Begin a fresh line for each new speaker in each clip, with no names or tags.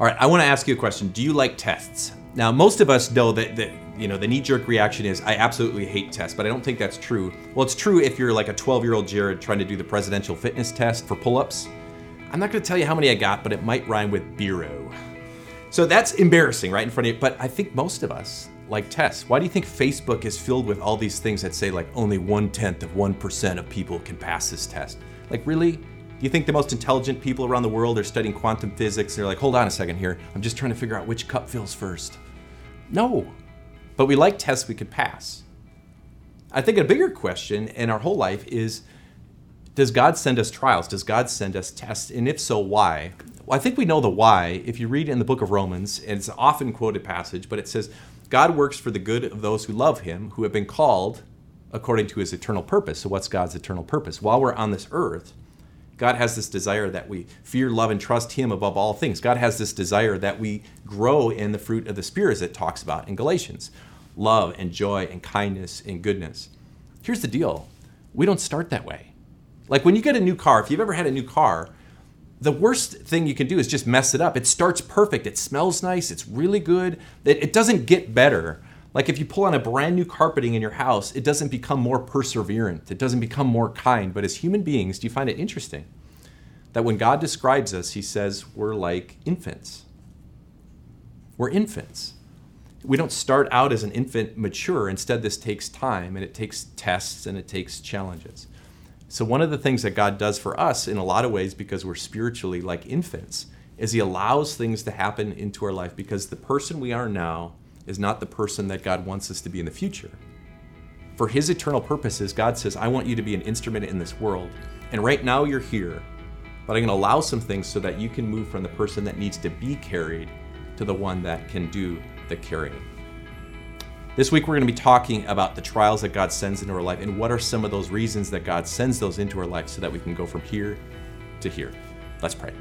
All right, I want to ask you a question. Do you like tests? Now, most of us know that, that you know the knee-jerk reaction is I absolutely hate tests, but I don't think that's true. Well, it's true if you're like a 12-year-old Jared trying to do the presidential fitness test for pull-ups. I'm not going to tell you how many I got, but it might rhyme with bureau. So that's embarrassing right in front of you. But I think most of us like tests. Why do you think Facebook is filled with all these things that say like only one tenth of one percent of people can pass this test? Like really? You think the most intelligent people around the world are studying quantum physics? They're like, hold on a second here. I'm just trying to figure out which cup fills first. No. But we like tests we could pass. I think a bigger question in our whole life is does God send us trials? Does God send us tests? And if so, why? Well, I think we know the why. If you read in the book of Romans, and it's an often quoted passage, but it says, God works for the good of those who love him, who have been called according to his eternal purpose. So, what's God's eternal purpose? While we're on this earth, God has this desire that we fear, love, and trust Him above all things. God has this desire that we grow in the fruit of the Spirit, as it talks about in Galatians love and joy and kindness and goodness. Here's the deal we don't start that way. Like when you get a new car, if you've ever had a new car, the worst thing you can do is just mess it up. It starts perfect, it smells nice, it's really good, it, it doesn't get better. Like if you pull on a brand new carpeting in your house, it doesn't become more perseverant, it doesn't become more kind. But as human beings, do you find it interesting that when God describes us, he says we're like infants? We're infants. We don't start out as an infant mature. Instead, this takes time and it takes tests and it takes challenges. So, one of the things that God does for us in a lot of ways, because we're spiritually like infants, is He allows things to happen into our life because the person we are now is not the person that God wants us to be in the future. For His eternal purposes, God says, I want you to be an instrument in this world. And right now you're here, but I'm going to allow some things so that you can move from the person that needs to be carried to the one that can do the carrying. This week, we're going to be talking about the trials that God sends into our life and what are some of those reasons that God sends those into our life so that we can go from here to here. Let's pray.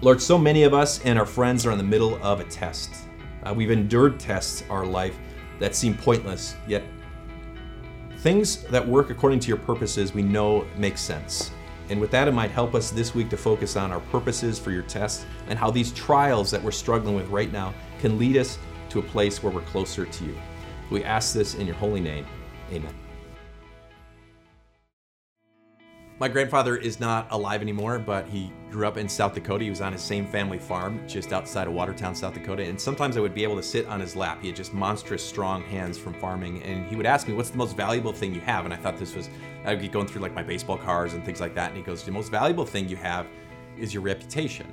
Lord, so many of us and our friends are in the middle of a test. Uh, we've endured tests our life that seem pointless, yet things that work according to your purposes we know make sense. And with that it might help us this week to focus on our purposes for your tests and how these trials that we're struggling with right now can lead us to a place where we're closer to you. We ask this in your holy name. Amen. My grandfather is not alive anymore, but he grew up in South Dakota. He was on his same family farm just outside of Watertown, South Dakota. And sometimes I would be able to sit on his lap. He had just monstrous, strong hands from farming. And he would ask me, What's the most valuable thing you have? And I thought this was, I would be going through like my baseball cards and things like that. And he goes, The most valuable thing you have is your reputation.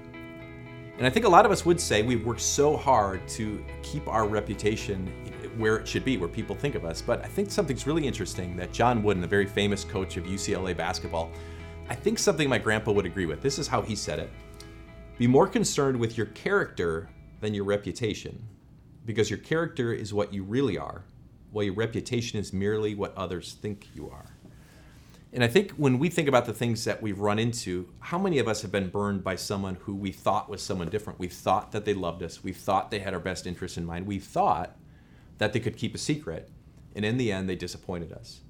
And I think a lot of us would say we've worked so hard to keep our reputation where it should be, where people think of us. But I think something's really interesting that John Wooden, the very famous coach of UCLA basketball, I think something my grandpa would agree with. This is how he said it Be more concerned with your character than your reputation, because your character is what you really are, while your reputation is merely what others think you are. And I think when we think about the things that we've run into, how many of us have been burned by someone who we thought was someone different? We thought that they loved us. We thought they had our best interests in mind. We thought that they could keep a secret. And in the end, they disappointed us.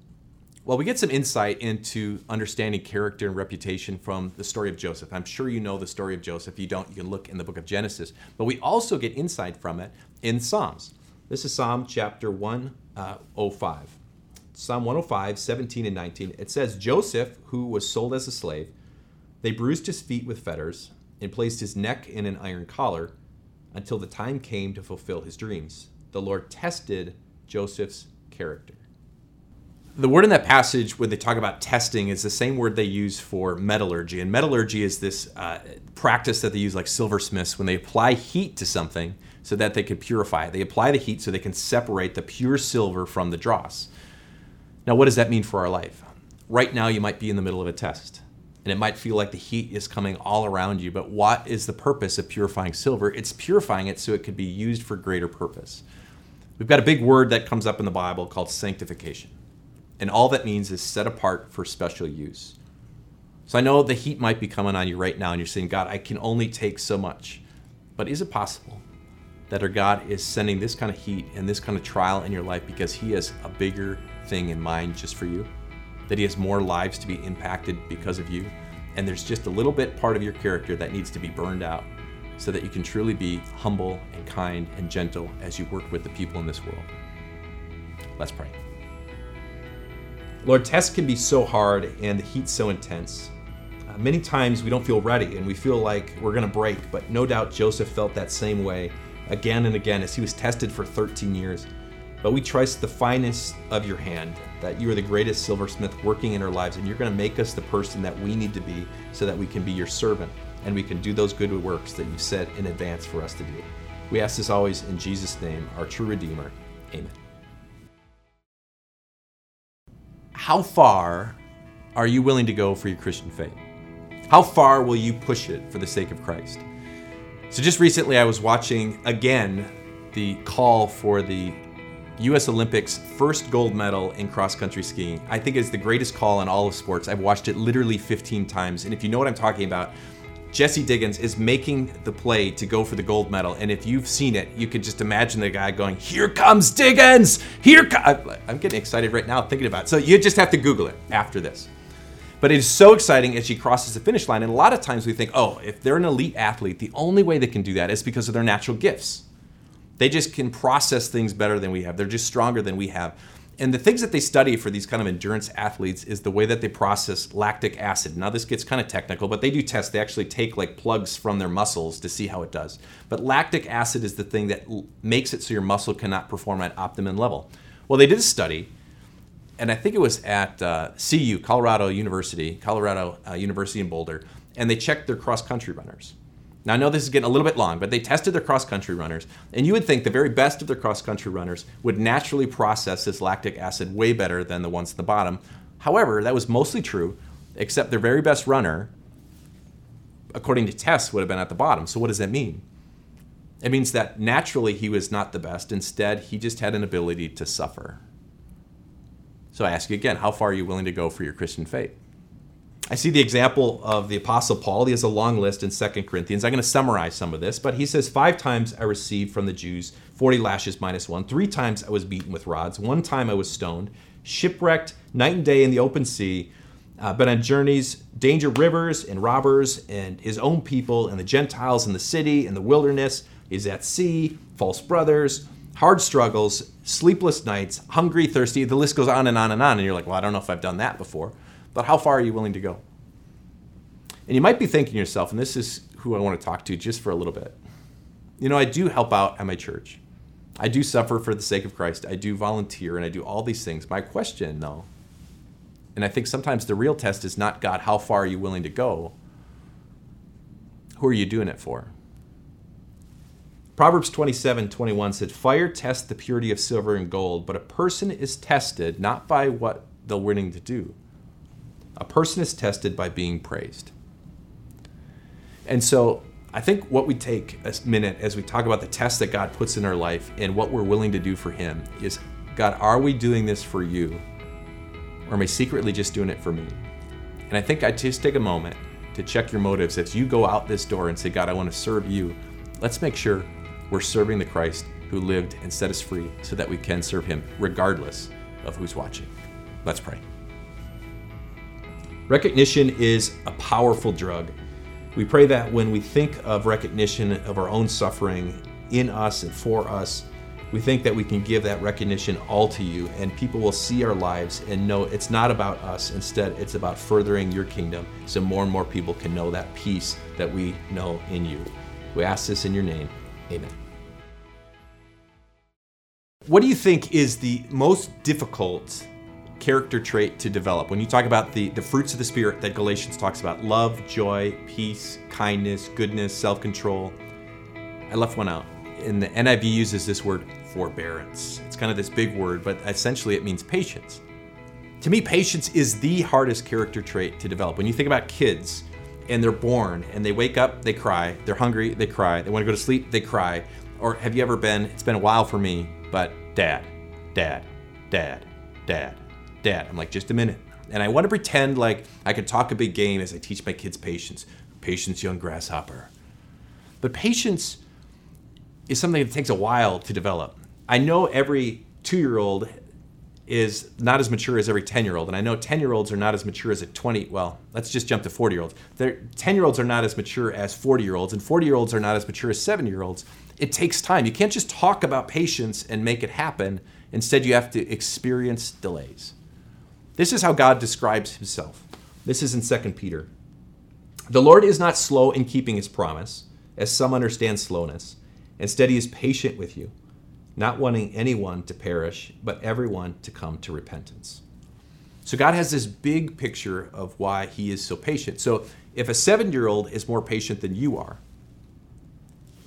Well, we get some insight into understanding character and reputation from the story of Joseph. I'm sure you know the story of Joseph. If you don't, you can look in the book of Genesis. But we also get insight from it in Psalms. This is Psalm chapter 105. Uh, Psalm 105, 17 and 19, it says, Joseph, who was sold as a slave, they bruised his feet with fetters and placed his neck in an iron collar until the time came to fulfill his dreams. The Lord tested Joseph's character. The word in that passage, when they talk about testing, is the same word they use for metallurgy. And metallurgy is this uh, practice that they use, like silversmiths, when they apply heat to something so that they can purify it. They apply the heat so they can separate the pure silver from the dross. Now, what does that mean for our life? Right now, you might be in the middle of a test, and it might feel like the heat is coming all around you, but what is the purpose of purifying silver? It's purifying it so it could be used for greater purpose. We've got a big word that comes up in the Bible called sanctification, and all that means is set apart for special use. So I know the heat might be coming on you right now, and you're saying, God, I can only take so much. But is it possible that our God is sending this kind of heat and this kind of trial in your life because He has a bigger thing in mind just for you, that He has more lives to be impacted because of you, and there's just a little bit part of your character that needs to be burned out so that you can truly be humble and kind and gentle as you work with the people in this world. Let's pray. Lord, tests can be so hard and the heat so intense. Uh, many times we don't feel ready and we feel like we're going to break, but no doubt Joseph felt that same way again and again as he was tested for 13 years. But we trust the finest of your hand, that you are the greatest silversmith working in our lives, and you're going to make us the person that we need to be so that we can be your servant and we can do those good works that you set in advance for us to do. We ask this always in Jesus' name, our true Redeemer. Amen. How far are you willing to go for your Christian faith? How far will you push it for the sake of Christ? So, just recently, I was watching again the call for the U.S. Olympics first gold medal in cross country skiing. I think it's the greatest call in all of sports. I've watched it literally 15 times. And if you know what I'm talking about, Jessie Diggins is making the play to go for the gold medal. And if you've seen it, you could just imagine the guy going, Here comes Diggins! Here. I'm getting excited right now thinking about it. So you just have to Google it after this. But it is so exciting as she crosses the finish line. And a lot of times we think, oh, if they're an elite athlete, the only way they can do that is because of their natural gifts. They just can process things better than we have. They're just stronger than we have. And the things that they study for these kind of endurance athletes is the way that they process lactic acid. Now, this gets kind of technical, but they do tests. They actually take like plugs from their muscles to see how it does. But lactic acid is the thing that makes it so your muscle cannot perform at optimum level. Well, they did a study and I think it was at uh, CU, Colorado University, Colorado uh, University in Boulder, and they checked their cross country runners. Now I know this is getting a little bit long, but they tested their cross country runners, and you would think the very best of their cross country runners would naturally process this lactic acid way better than the ones at the bottom. However, that was mostly true, except their very best runner, according to tests, would have been at the bottom. So what does that mean? It means that naturally he was not the best. Instead, he just had an ability to suffer. So I ask you again, how far are you willing to go for your Christian faith? I see the example of the Apostle Paul. He has a long list in 2 Corinthians. I'm going to summarize some of this, but he says, Five times I received from the Jews 40 lashes minus one. Three times I was beaten with rods. One time I was stoned, shipwrecked night and day in the open sea, uh, but on journeys, danger rivers and robbers and his own people and the Gentiles in the city and the wilderness. He's at sea, false brothers, hard struggles, sleepless nights, hungry, thirsty. The list goes on and on and on. And you're like, well, I don't know if I've done that before. But how far are you willing to go? And you might be thinking to yourself, and this is who I want to talk to just for a little bit. You know, I do help out at my church. I do suffer for the sake of Christ. I do volunteer and I do all these things. My question, though, and I think sometimes the real test is not God, how far are you willing to go? Who are you doing it for? Proverbs 27 21 said, Fire tests the purity of silver and gold, but a person is tested not by what they're willing to do. A person is tested by being praised. And so I think what we take a minute as we talk about the test that God puts in our life and what we're willing to do for Him is God, are we doing this for you? Or am I secretly just doing it for me? And I think I just take a moment to check your motives as you go out this door and say, God, I want to serve you. Let's make sure we're serving the Christ who lived and set us free so that we can serve him regardless of who's watching. Let's pray. Recognition is a powerful drug. We pray that when we think of recognition of our own suffering in us and for us, we think that we can give that recognition all to you, and people will see our lives and know it's not about us. Instead, it's about furthering your kingdom so more and more people can know that peace that we know in you. We ask this in your name. Amen. What do you think is the most difficult character trait to develop when you talk about the, the fruits of the Spirit that Galatians talks about love, joy, peace, kindness, goodness, self control? I left one out. And the NIV uses this word forbearance. It's kind of this big word, but essentially it means patience. To me, patience is the hardest character trait to develop. When you think about kids and they're born and they wake up, they cry, they're hungry, they cry, they want to go to sleep, they cry. Or have you ever been, it's been a while for me, but dad, dad, dad, dad, dad. I'm like, just a minute. And I want to pretend like I could talk a big game as I teach my kids patience. Patience, young grasshopper. But patience is something that takes a while to develop. I know every two year old is not as mature as every 10 year old. And I know 10 year olds are not as mature as a 20, well, let's just jump to 40 year olds. 10 year olds are not as mature as 40 year olds, and 40 year olds are not as mature as 70 year olds. It takes time. You can't just talk about patience and make it happen. Instead, you have to experience delays. This is how God describes himself. This is in 2 Peter. The Lord is not slow in keeping his promise, as some understand slowness. Instead, he is patient with you not wanting anyone to perish, but everyone to come to repentance. So God has this big picture of why he is so patient. So if a seven year old is more patient than you are,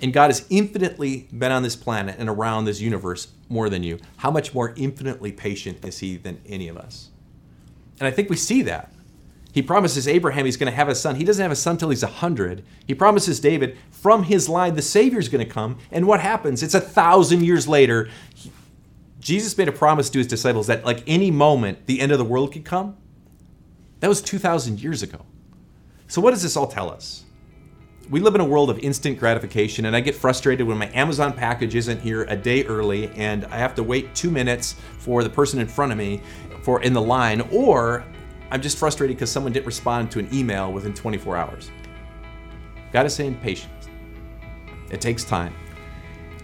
and God has infinitely been on this planet and around this universe more than you, how much more infinitely patient is he than any of us? And I think we see that. He promises Abraham he's going to have a son. He doesn't have a son till he's 100. He promises David from his line the Savior's going to come. And what happens? It's a thousand years later. He, Jesus made a promise to his disciples that, like any moment, the end of the world could come. That was 2,000 years ago. So, what does this all tell us? We live in a world of instant gratification, and I get frustrated when my Amazon package isn't here a day early and I have to wait two minutes for the person in front of me for in the line, or I'm just frustrated because someone didn't respond to an email within 24 hours. Is saying patience. It takes time.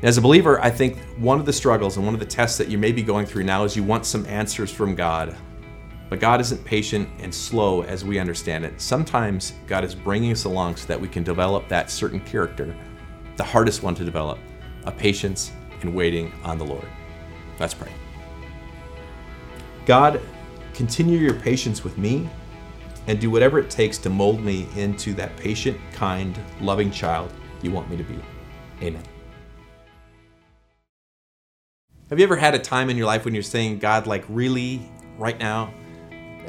As a believer, I think one of the struggles and one of the tests that you may be going through now is you want some answers from God. But God isn't patient and slow as we understand it. Sometimes God is bringing us along so that we can develop that certain character, the hardest one to develop, a patience and waiting on the Lord. Let's pray. God, Continue your patience with me and do whatever it takes to mold me into that patient, kind, loving child you want me to be. Amen. Have you ever had a time in your life when you're saying, God, like, really, right now,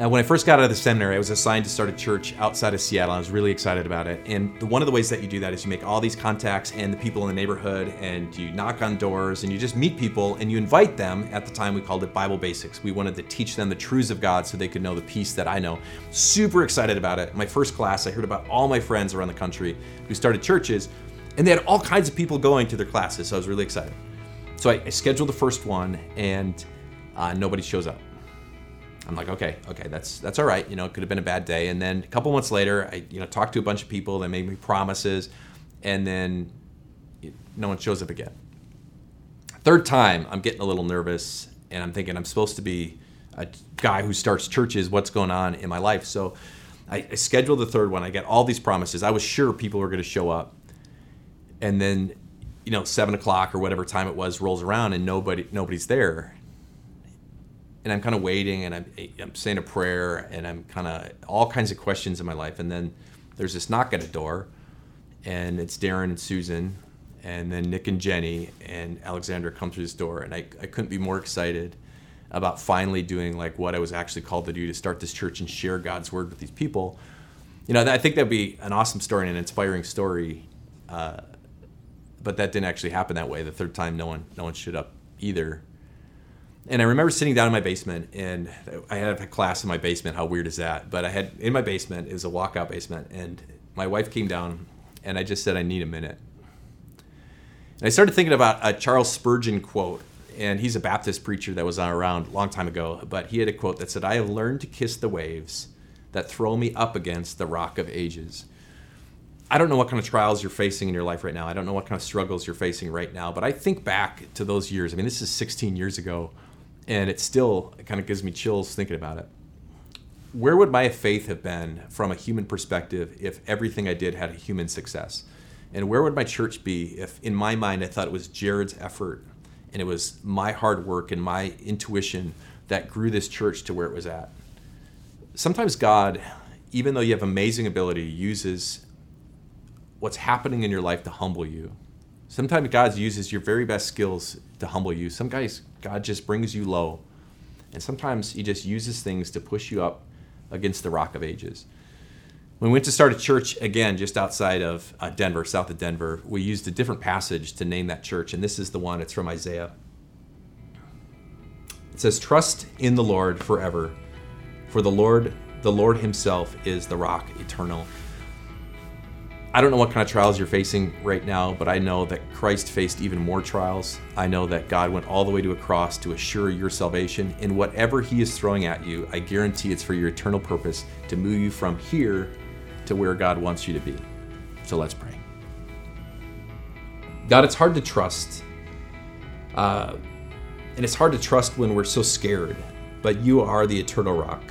uh, when I first got out of the seminary, I was assigned to start a church outside of Seattle. I was really excited about it. And the, one of the ways that you do that is you make all these contacts and the people in the neighborhood, and you knock on doors and you just meet people and you invite them. At the time, we called it Bible Basics. We wanted to teach them the truths of God so they could know the peace that I know. Super excited about it. My first class, I heard about all my friends around the country who started churches, and they had all kinds of people going to their classes. So I was really excited. So I, I scheduled the first one, and uh, nobody shows up. I'm like, okay, okay, that's that's all right. You know, it could have been a bad day. And then a couple months later, I you know talked to a bunch of people. They made me promises, and then no one shows up again. Third time, I'm getting a little nervous, and I'm thinking I'm supposed to be a guy who starts churches. What's going on in my life? So I, I the third one. I get all these promises. I was sure people were going to show up, and then you know seven o'clock or whatever time it was rolls around, and nobody nobody's there and I'm kind of waiting and I'm, I'm saying a prayer and I'm kind of all kinds of questions in my life. And then there's this knock at a door and it's Darren and Susan and then Nick and Jenny and Alexandra come through this door. And I, I couldn't be more excited about finally doing like what I was actually called to do to start this church and share God's word with these people. You know, I think that'd be an awesome story and an inspiring story. Uh, but that didn't actually happen that way. The third time, no one, no one showed up either and I remember sitting down in my basement, and I had a class in my basement. How weird is that? But I had in my basement it was a walkout basement, and my wife came down, and I just said, "I need a minute." And I started thinking about a Charles Spurgeon quote, and he's a Baptist preacher that was around a long time ago. But he had a quote that said, "I have learned to kiss the waves that throw me up against the rock of ages." I don't know what kind of trials you're facing in your life right now. I don't know what kind of struggles you're facing right now, but I think back to those years. I mean, this is 16 years ago and it still kind of gives me chills thinking about it. Where would my faith have been from a human perspective if everything I did had a human success? And where would my church be if, in my mind, I thought it was Jared's effort and it was my hard work and my intuition that grew this church to where it was at? Sometimes God, even though you have amazing ability, uses what's happening in your life to humble you. Sometimes God uses your very best skills to humble you. Some guys, God just brings you low. And sometimes He just uses things to push you up against the rock of ages. When we went to start a church again just outside of uh, Denver, south of Denver, we used a different passage to name that church, and this is the one. It's from Isaiah. It says, "Trust in the Lord forever, for the Lord, the Lord Himself, is the rock eternal." I don't know what kind of trials you're facing right now, but I know that Christ faced even more trials. I know that God went all the way to a cross to assure your salvation. In whatever He is throwing at you, I guarantee it's for your eternal purpose to move you from here to where God wants you to be. So let's pray. God, it's hard to trust. Uh, and it's hard to trust when we're so scared, but you are the eternal rock.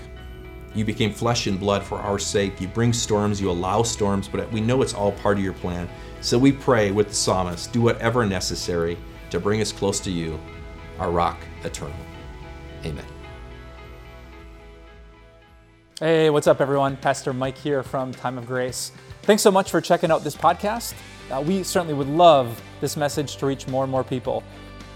You became flesh and blood for our sake. You bring storms, you allow storms, but we know it's all part of your plan. So we pray with the psalmist do whatever necessary to bring us close to you, our rock eternal. Amen.
Hey, what's up, everyone? Pastor Mike here from Time of Grace. Thanks so much for checking out this podcast. Uh, we certainly would love this message to reach more and more people.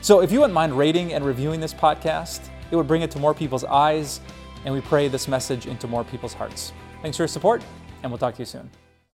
So if you wouldn't mind rating and reviewing this podcast, it would bring it to more people's eyes and we pray this message into more people's hearts. Thanks for your support, and we'll talk to you soon.